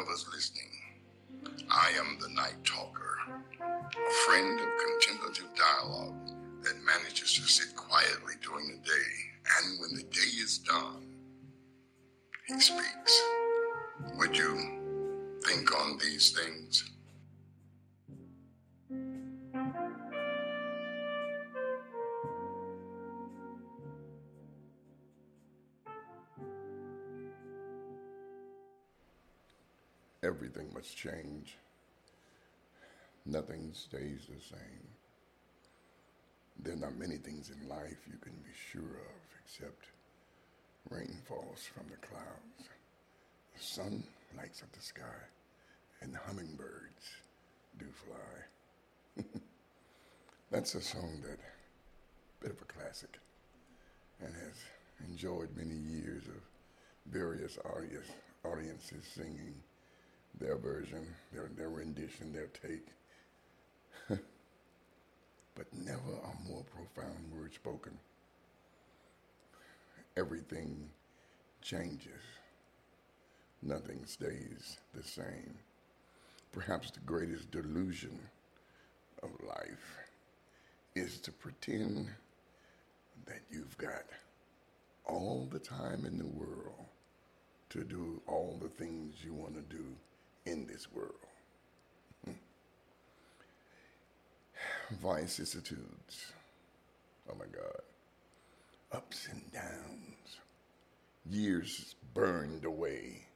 whoever's listening, I am the night talker, a friend of contemplative dialogue that manages to sit quietly during the day, and when the day is done, he speaks. Would you think on these things? Everything must change. Nothing stays the same. There are not many things in life you can be sure of except rain falls from the clouds, the sun lights up the sky, and hummingbirds do fly. That's a song that, bit of a classic, and has enjoyed many years of various audience, audiences singing their version, their, their rendition, their take. but never a more profound word spoken. Everything changes. Nothing stays the same. Perhaps the greatest delusion of life is to pretend that you've got all the time in the world to do all the things you want to do in this world. Hmm. Vicissitudes. Oh my God. Ups and downs. Years burned away,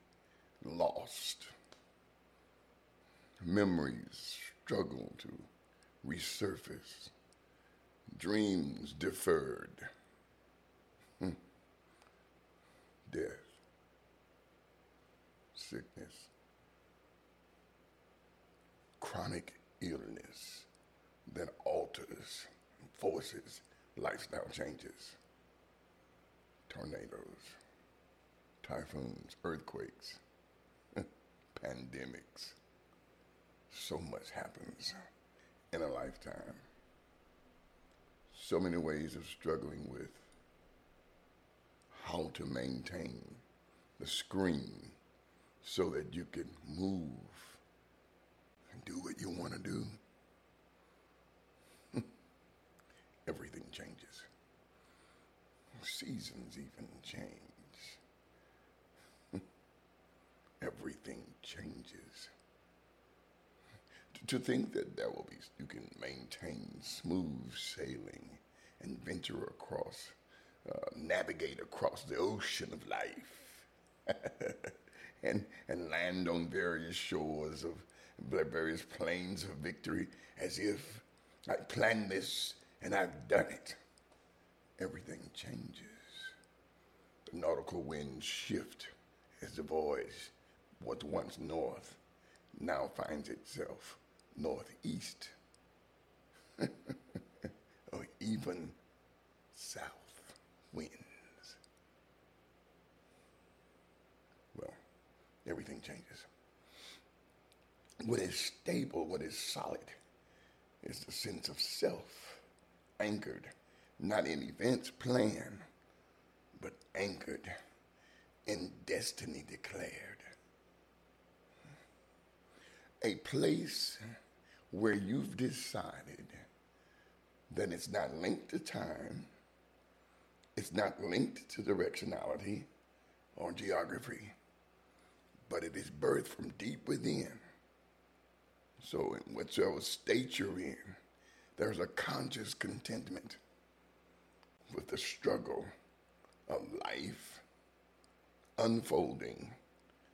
lost. Memories struggle to resurface. Dreams deferred. Hmm. Death. Sickness chronic illness that alters, forces lifestyle changes. Tornadoes, typhoons, earthquakes, pandemics. So much happens in a lifetime. So many ways of struggling with how to maintain the screen so that you can move what you want to do, everything changes. Seasons even change. everything changes. To think that there will be, you can maintain smooth sailing and venture across, uh, navigate across the ocean of life, and and land on various shores of various plains of victory as if I planned this and I've done it. Everything changes. The nautical winds shift as the voyage, what once north, now finds itself northeast, or even south winds. Well, everything changes. What is stable, what is solid, is the sense of self, anchored not in events planned, but anchored in destiny declared. A place where you've decided that it's not linked to time, it's not linked to directionality or geography, but it is birthed from deep within so, in whichever state you're in, there's a conscious contentment with the struggle of life unfolding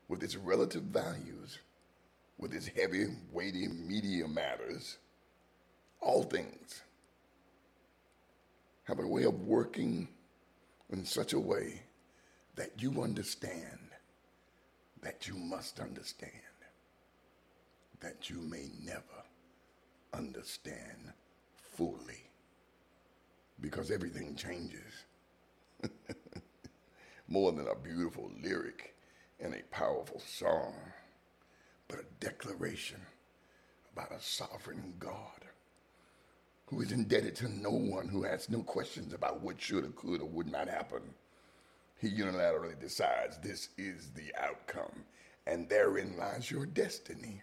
with its relative values, with its heavy, weighty, media matters. All things have a way of working in such a way that you understand that you must understand that you may never understand fully because everything changes. More than a beautiful lyric and a powerful song, but a declaration about a sovereign God who is indebted to no one, who has no questions about what should or could or would not happen. He unilaterally decides this is the outcome And therein lies your destiny.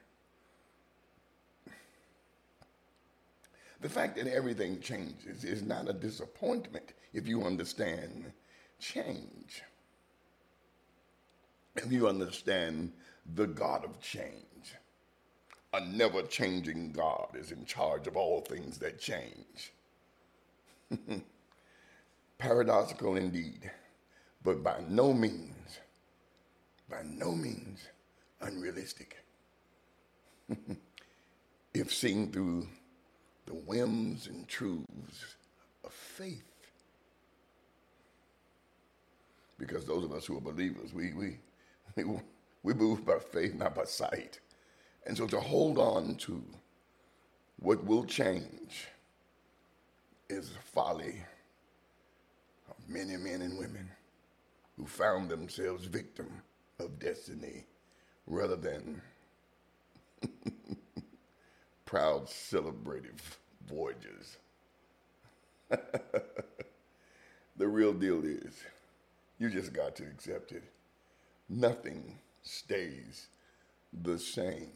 The fact that everything changes is not a disappointment if you understand change. If you understand the God of change. A never changing God is in charge of all things that change. Paradoxical indeed, but by no means, by no means unrealistic. if seen through the whims and truths of faith. Because those of us who are believers, we, we, we, move by faith, not by sight. And so to hold on to what will change is folly of many men and women who found themselves victim of destiny rather than proud celebrative voyages. the real deal is you just got to accept it. Nothing stays the same.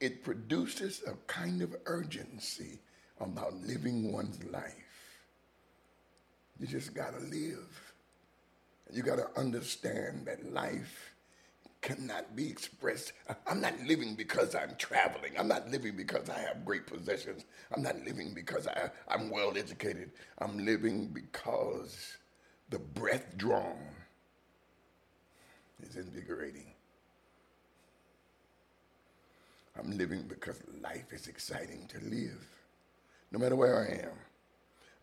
It produces a kind of urgency about living one's life. You just got to live. You got to understand that life cannot be expressed. I'm not living because I'm traveling. I'm not living because I have great possessions. I'm not living because I, I'm well educated. I'm living because the breath drawn is invigorating. I'm living because life is exciting to live, no matter where I am.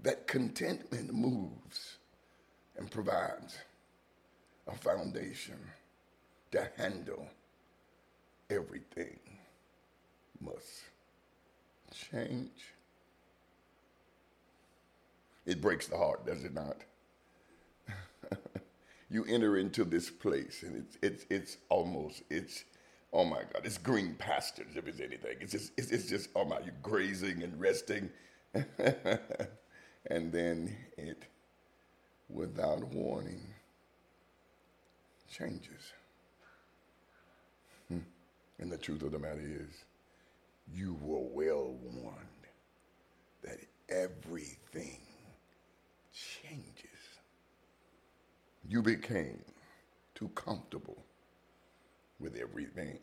That contentment moves and provides a foundation to handle everything must change. It breaks the heart, does it not? you enter into this place and it's it's it's almost it's oh my God, it's green pastures if it's anything. It's just it's, it's just oh my you grazing and resting. and then it without warning changes. And the truth of the matter is, you were well warned that everything changes. You became too comfortable with everything.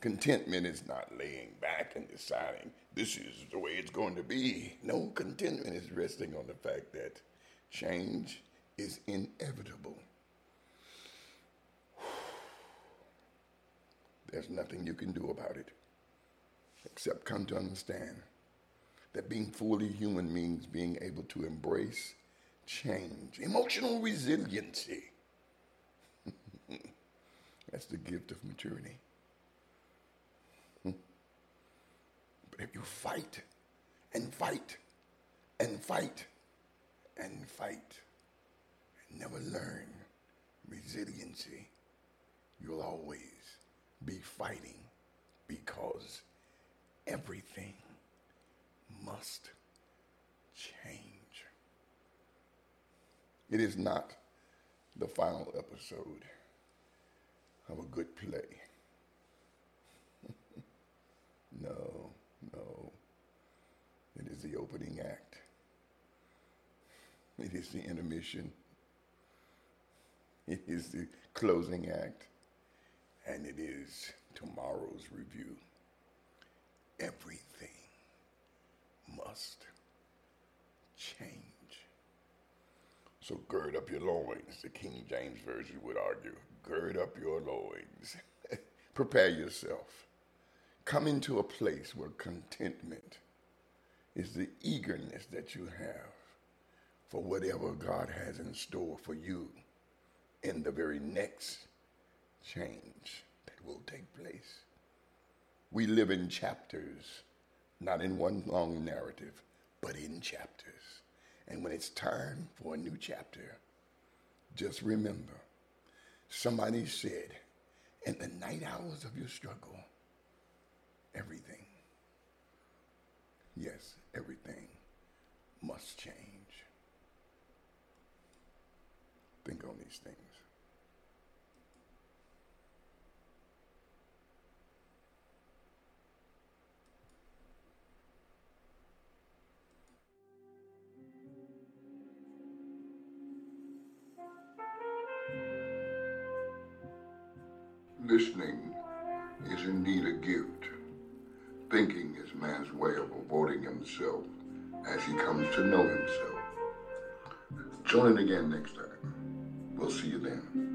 Contentment is not laying back and deciding this is the way it's going to be. No, contentment is resting on the fact that change is inevitable. There's nothing you can do about it except come to understand that being fully human means being able to embrace change, emotional resiliency. That's the gift of maturity. But if you fight and fight and fight and fight and never learn resiliency, you'll always be fighting because everything must change. It is not the final episode of a good play. no, no. It is the opening act. It is the intermission. It is the closing act and it is tomorrow's review. Everything must change. So gird up your loins, the King James Version would argue. Gird up your loins. Prepare yourself. Come into a place where contentment is the eagerness that you have for whatever God has in store for you in the very next change that will take place. We live in chapters, not in one long narrative, but in chapters. And when it's time for a new chapter, just remember somebody said, in the night hours of your struggle, everything, yes, everything must change. Think on these things. Listening is indeed a gift. Thinking is man's way of avoiding himself as he comes to know himself. Join in again next time. We'll see you then.